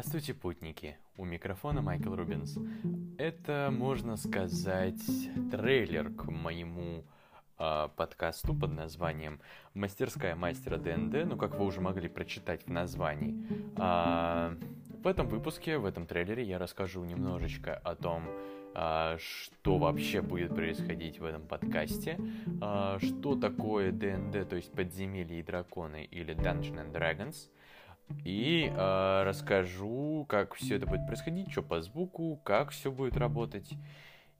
Здравствуйте, путники! У микрофона Майкл Рубинс. Это, можно сказать, трейлер к моему э, подкасту под названием «Мастерская мастера ДНД», ну, как вы уже могли прочитать в названии. А, в этом выпуске, в этом трейлере я расскажу немножечко о том, а, что вообще будет происходить в этом подкасте, а, что такое ДНД, то есть подземелья и драконы или Dungeons and Dragons, и э, расскажу, как все это будет происходить, что по звуку, как все будет работать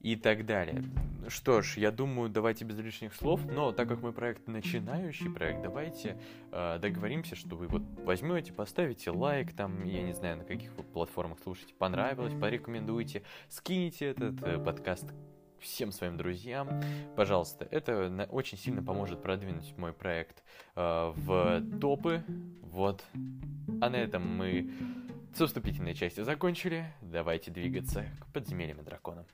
и так далее. Что ж, я думаю, давайте без лишних слов, но так как мой проект начинающий проект, давайте э, договоримся, что вы вот возьмете, поставите лайк, там, я не знаю, на каких вы платформах слушаете, понравилось, порекомендуйте, скиньте этот э, подкаст всем своим друзьям. Пожалуйста, это очень сильно поможет продвинуть мой проект э, в топы. Вот. А на этом мы с вступительной части закончили. Давайте двигаться к подземельям и драконам.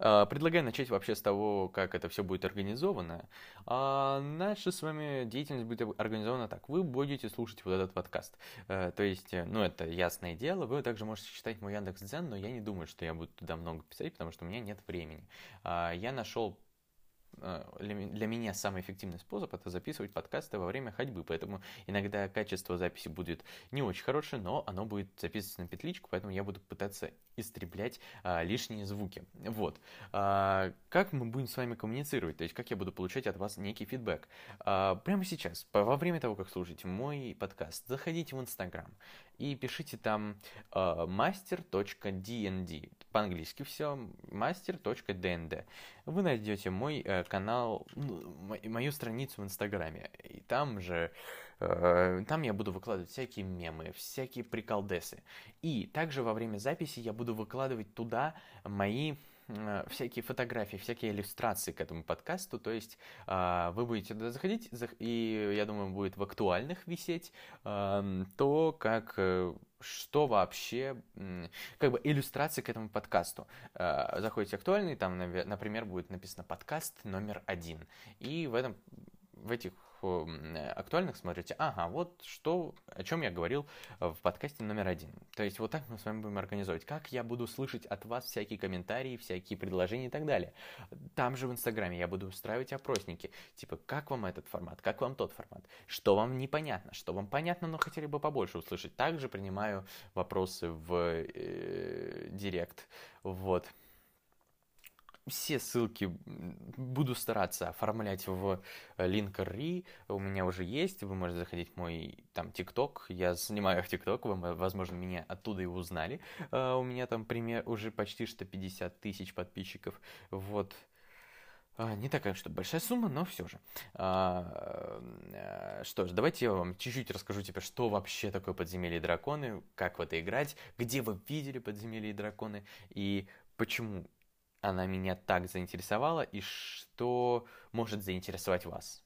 Предлагаю начать вообще с того, как это все будет организовано. А наша с вами деятельность будет организована так. Вы будете слушать вот этот подкаст. Э, то есть, э, ну, это ясное дело. Вы также можете читать мой Яндекс.Дзен, но я не думаю, что я буду туда много писать, потому что у меня нет времени. А, я нашел для меня самый эффективный способ это записывать подкасты во время ходьбы, поэтому иногда качество записи будет не очень хорошее, но оно будет записываться на петличку, поэтому я буду пытаться истреблять а, лишние звуки. Вот. А, как мы будем с вами коммуницировать, то есть как я буду получать от вас некий фидбэк? А, прямо сейчас, во время того, как слушаете мой подкаст, заходите в Инстаграм и пишите там uh, master.dnd. По-английски все, master.dnd. Вы найдете мой канал, ну, мою страницу в Инстаграме. И там же, uh, там я буду выкладывать всякие мемы, всякие приколдесы. И также во время записи я буду выкладывать туда мои Э, всякие фотографии, всякие иллюстрации к этому подкасту. То есть а, вы будете туда заходить, и я думаю, будет в актуальных висеть то, как э, что вообще, как бы иллюстрации к этому подкасту. Э, заходите актуальный, там, например, будет написано подкаст номер один. И в этом, в этих актуальных смотрите, ага, вот что, о чем я говорил в подкасте номер один. То есть вот так мы с вами будем организовывать. Как я буду слышать от вас всякие комментарии, всякие предложения и так далее. Там же в Инстаграме я буду устраивать опросники. Типа, как вам этот формат, как вам тот формат, что вам непонятно, что вам понятно, но хотели бы побольше услышать. Также принимаю вопросы в э, директ. Вот все ссылки буду стараться оформлять в Linktree. У меня уже есть. Вы можете заходить в мой там ТикТок. Я снимаю в ТикТок. Вы, возможно, меня оттуда и узнали. Uh, у меня там пример уже почти что 50 тысяч подписчиков. Вот. Uh, не такая, что большая сумма, но все же. Uh, что ж, давайте я вам чуть-чуть расскажу, типа, что вообще такое подземелье и драконы, как в это играть, где вы видели подземелье и драконы, и почему она меня так заинтересовала и что может заинтересовать вас.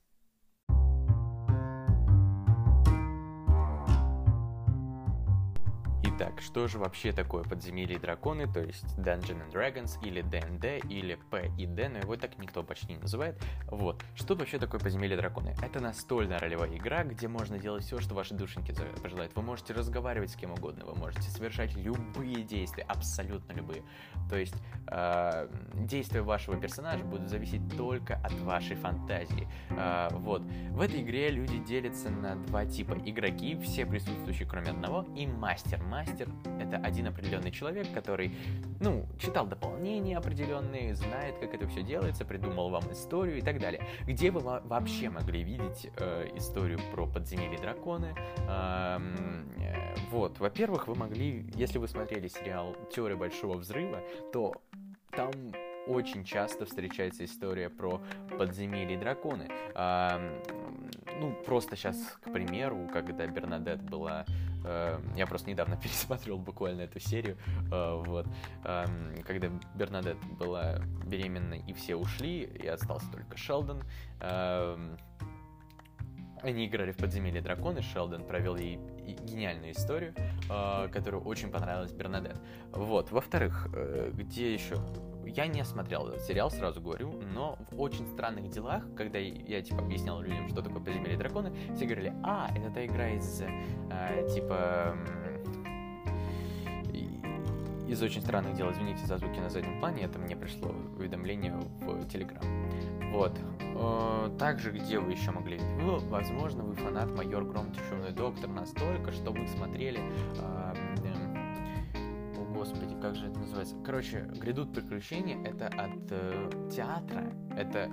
Итак, что же вообще такое подземелье и драконы, то есть Dungeons and Dragons или D&D или P и D, но его так никто почти не называет. Вот, что вообще такое подземелье и драконы? Это настольная ролевая игра, где можно делать все, что ваши душеньки пожелают. Вы можете разговаривать с кем угодно, вы можете совершать любые действия, абсолютно любые. То есть э, действия вашего персонажа будут зависеть только от вашей фантазии. Э, вот, в этой игре люди делятся на два типа. Игроки, все присутствующие кроме одного, и мастер. Мастер мастер — это один определенный человек, который, ну, читал дополнения определенные, знает, как это все делается, придумал вам историю и так далее. Где вы вообще могли видеть э, историю про подземелье драконы? Эм, э, вот, во-первых, вы могли, если вы смотрели сериал «Теория большого взрыва», то там очень часто встречается история про подземелье драконы. А, ну, просто сейчас, к примеру, когда Бернадет была... Э, я просто недавно пересмотрел буквально эту серию. Э, вот. Э, когда Бернадет была беременна и все ушли, и остался только Шелдон. Э, они играли в подземелье драконы, Шелдон провел ей гениальную историю, э, которая очень понравилась Бернадет. Вот, во-вторых, э, где еще я не смотрел этот сериал, сразу говорю, но в очень странных делах, когда я, типа, объяснял людям, что такое подземелье драконы, все говорили, а, это та игра из, э, типа, из очень странных дел. Извините за звуки на заднем плане, это мне пришло уведомление в Телеграм. Вот. Э, также, где вы еще могли? Вы, возможно, вы фанат майор Гром Тишевной Доктор настолько, что вы смотрели э, господи, как же это называется? Короче, «Грядут приключения» — это от э, театра, это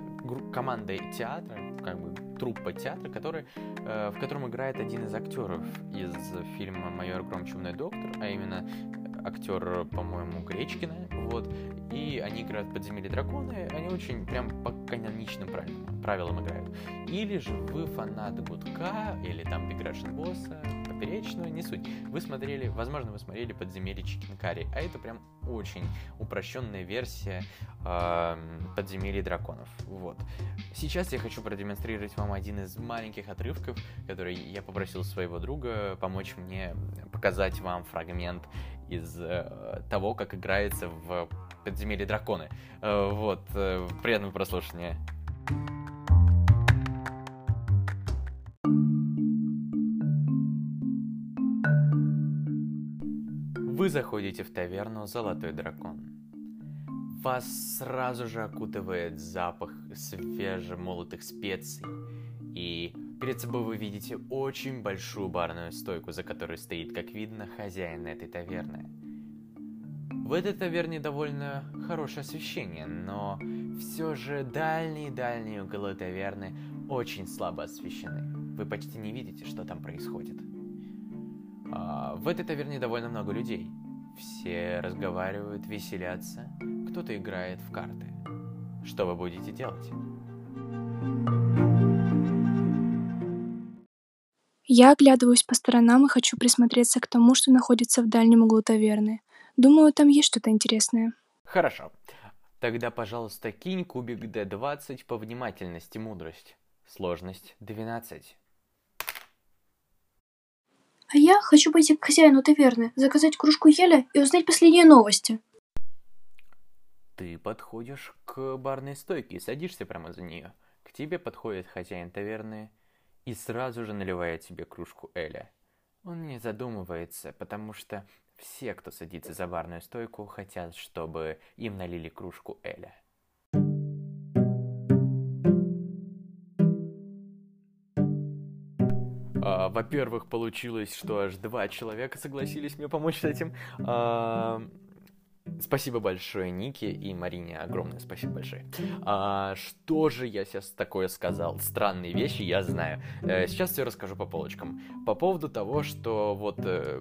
команда театра, как бы труппа театра, который, э, в котором играет один из актеров из фильма «Майор Гром Чумной доктор», а именно актер, по-моему, Гречкина, вот, и они играют в «Подземелье драконы», они очень прям по каноничным правилам, играют. Или же вы фанат Гудка, или там Big Russian Boss, Поперечного, не суть. Вы смотрели, возможно, вы смотрели «Подземелье Чикенкари», а это прям очень упрощенная версия э, «Подземелья драконов». Вот. Сейчас я хочу продемонстрировать вам один из маленьких отрывков, который я попросил своего друга помочь мне показать вам фрагмент из э, того, как играется в подземелье драконы. Э, вот, э, приятного прослушивания. Вы заходите в таверну «Золотой дракон». Вас сразу же окутывает запах свежемолотых специй, и Перед собой вы видите очень большую барную стойку, за которой стоит, как видно, хозяин этой таверны. В этой таверне довольно хорошее освещение, но все же дальние-дальние углы таверны очень слабо освещены. Вы почти не видите, что там происходит. А, в этой таверне довольно много людей. Все разговаривают, веселятся, кто-то играет в карты. Что вы будете делать? Я оглядываюсь по сторонам и хочу присмотреться к тому, что находится в дальнем углу таверны. Думаю, там есть что-то интересное. Хорошо. Тогда, пожалуйста, кинь кубик D20 по внимательности мудрость. Сложность 12. А я хочу пойти к хозяину таверны, заказать кружку еля и узнать последние новости. Ты подходишь к барной стойке и садишься прямо за нее. К тебе подходит хозяин таверны и сразу же наливает себе кружку Эля. Он не задумывается, потому что все, кто садится за барную стойку, хотят, чтобы им налили кружку Эля. А, во-первых, получилось, что аж два человека согласились мне помочь с этим. А, Спасибо большое Нике и Марине, огромное спасибо большое. А, что же я сейчас такое сказал? Странные вещи, я знаю. Э, сейчас все расскажу по полочкам. По поводу того, что вот э,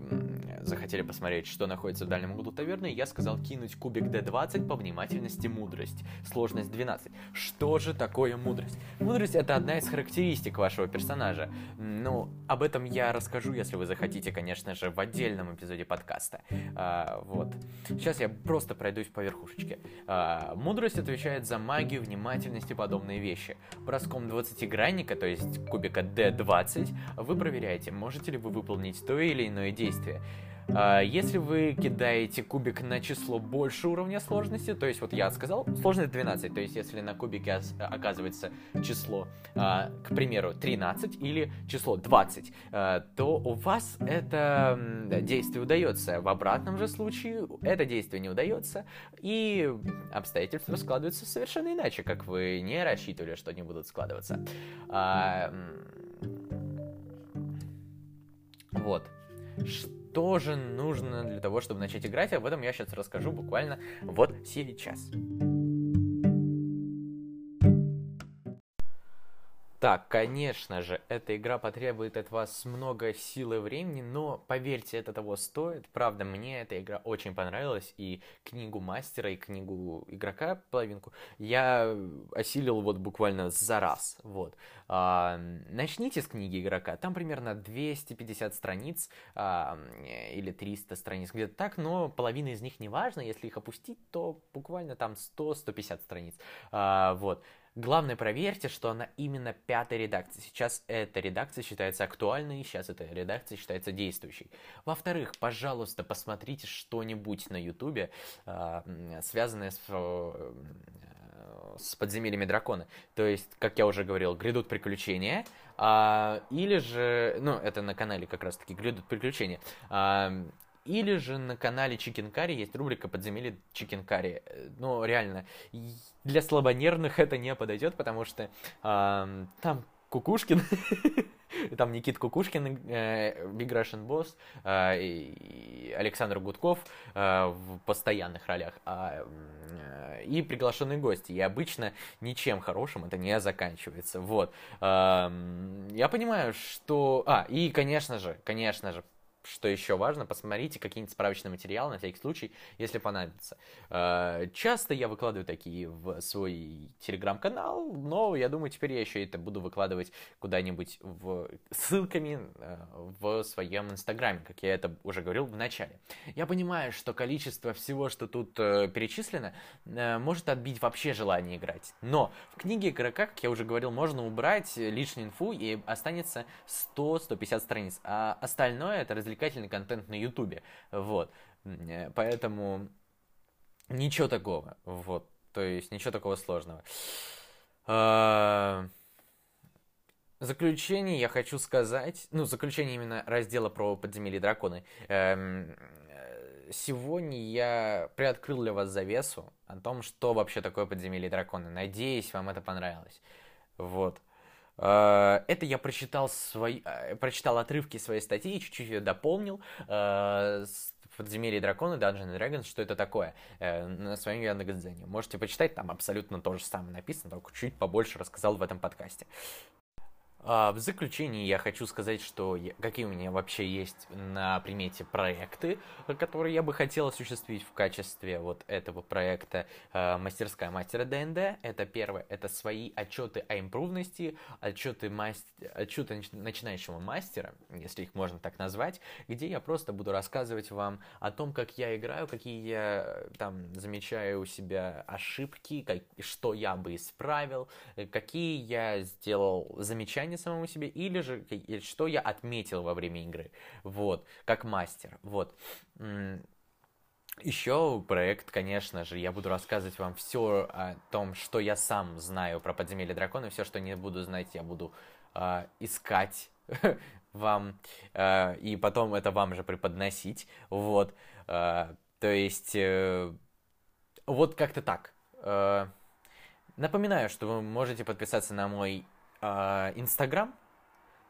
захотели посмотреть, что находится в дальнем углу таверны, я сказал кинуть кубик D20 по внимательности мудрость. Сложность 12. Что же такое мудрость? Мудрость это одна из характеристик вашего персонажа. Ну, об этом я расскажу, если вы захотите, конечно же, в отдельном эпизоде подкаста. А, вот. Сейчас я просто пройдусь по верхушечке. А, мудрость отвечает за магию, внимательность и подобные вещи. Броском 20-гранника, то есть кубика D20, вы проверяете, можете ли вы выполнить то или иное действие. А, если вы кидаете кубик на число больше уровня сложности, то есть вот я сказал, сложность 12, то есть если на кубике оказывается число, а, к примеру, 13 или число 20, а, то у вас это действие удается. В обратном же случае это действие не удается, и обстоятельства складываются совершенно иначе, как вы не рассчитывали, что они будут складываться. Вот. Что тоже нужно для того, чтобы начать играть. Об этом я сейчас расскажу буквально вот сейчас. Так, конечно же, эта игра потребует от вас много сил и времени, но поверьте, это того стоит. Правда, мне эта игра очень понравилась, и книгу мастера, и книгу игрока, половинку, я осилил вот буквально за раз. Вот. А, начните с книги игрока, там примерно 250 страниц а, или 300 страниц, где-то так, но половина из них не важно, если их опустить, то буквально там 100-150 страниц. А, вот. Главное, проверьте, что она именно пятой редакции. Сейчас эта редакция считается актуальной, сейчас эта редакция считается действующей. Во-вторых, пожалуйста, посмотрите что-нибудь на ютубе, а, связанное с э, с подземельями дракона. То есть, как я уже говорил, грядут приключения, а, или же, ну, это на канале как раз-таки грядут приключения, а, или же на канале Curry есть рубрика «Подземелье Chicken Curry». Ну, реально, для слабонервных это не подойдет, потому что э, там Кукушкин, там Никит Кукушкин, э, Big Russian Boss, э, Александр Гудков э, в постоянных ролях, а, э, и приглашенные гости. И обычно ничем хорошим это не заканчивается. Вот. Э, я понимаю, что... А, и, конечно же, конечно же, что еще важно, посмотрите какие-нибудь справочные материалы на всякий случай, если понадобится. Э, часто я выкладываю такие в свой телеграм-канал, но я думаю, теперь я еще это буду выкладывать куда-нибудь в ссылками э, в своем инстаграме, как я это уже говорил в начале. Я понимаю, что количество всего, что тут э, перечислено, может отбить вообще желание играть. Но в книге игрока, как я уже говорил, можно убрать лишнюю инфу и останется 100-150 страниц. А остальное это развлечение развлекательный контент на Ютубе. Вот. Э, поэтому ничего такого. Вот. То есть ничего такого сложного. А, заключение я хочу сказать, ну, заключение именно раздела про подземелье драконы. Эм, сегодня я приоткрыл для вас завесу о том, что вообще такое подземелье драконы. Надеюсь, вам это понравилось. Вот. Э, это я прочитал, свой, э, прочитал отрывки своей статьи, чуть-чуть ее дополнил. Э, Подземелье дракона, Dungeons Dragons, что это такое, на своем Яндекс.Дзене. Можете почитать, там абсолютно то же самое написано, только чуть побольше рассказал в этом подкасте. А, в заключение я хочу сказать, что какие у меня вообще есть на примете проекты, которые я бы хотел осуществить в качестве вот этого проекта э, «Мастерская мастера ДНД». Это первое, это свои отчеты о импрувности, отчеты, мастер, отчеты начинающего мастера, если их можно так назвать, где я просто буду рассказывать вам о том, как я играю, какие я там замечаю у себя ошибки, как, что я бы исправил, какие я сделал замечания замечание самому себе, или же что я отметил во время игры, вот, как мастер, вот. Еще проект, конечно же, я буду рассказывать вам все о том, что я сам знаю про подземелье дракона, все, что не буду знать, я буду э, искать вам, э, и потом это вам же преподносить, вот, э, то есть, э, вот как-то так. Э, напоминаю, что вы можете подписаться на мой Инстаграм.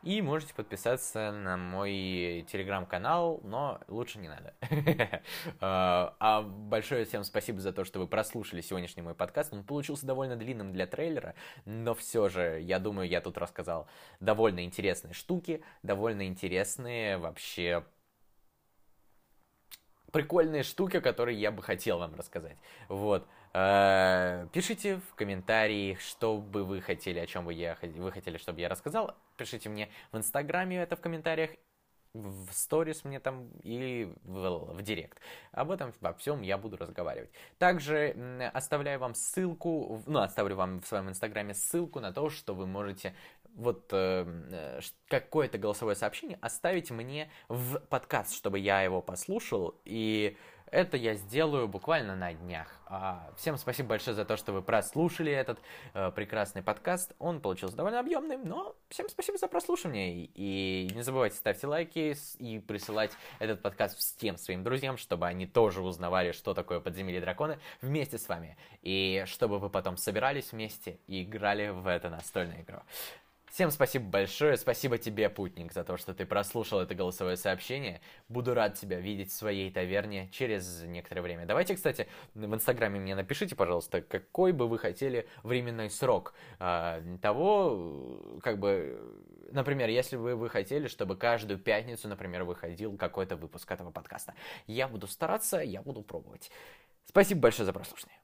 И можете подписаться на мой телеграм-канал, но лучше не надо. А, а большое всем спасибо за то, что вы прослушали сегодняшний мой подкаст. Он получился довольно длинным для трейлера, но все же, я думаю, я тут рассказал довольно интересные штуки, довольно интересные вообще прикольные штуки, которые я бы хотел вам рассказать. Вот. Э, пишите в комментарии, что бы вы хотели, о чем бы я, вы хотели, чтобы я рассказал. Пишите мне в Инстаграме это в комментариях, в сторис мне там или в, в директ. Об этом, обо всем я буду разговаривать. Также оставляю вам ссылку, ну, оставлю вам в своем инстаграме ссылку на то, что вы можете вот э, какое-то голосовое сообщение оставить мне в подкаст, чтобы я его послушал и это я сделаю буквально на днях. А, всем спасибо большое за то, что вы прослушали этот э, прекрасный подкаст. Он получился довольно объемным, но всем спасибо за прослушивание. И не забывайте ставьте лайки и присылать этот подкаст всем своим друзьям, чтобы они тоже узнавали, что такое подземелье драконы вместе с вами. И чтобы вы потом собирались вместе и играли в эту настольную игру. Всем спасибо большое, спасибо тебе, путник, за то, что ты прослушал это голосовое сообщение. Буду рад тебя видеть в своей таверне через некоторое время. Давайте, кстати, в инстаграме мне напишите, пожалуйста, какой бы вы хотели временной срок э, того, как бы, например, если бы вы хотели, чтобы каждую пятницу, например, выходил какой-то выпуск этого подкаста. Я буду стараться, я буду пробовать. Спасибо большое за прослушивание.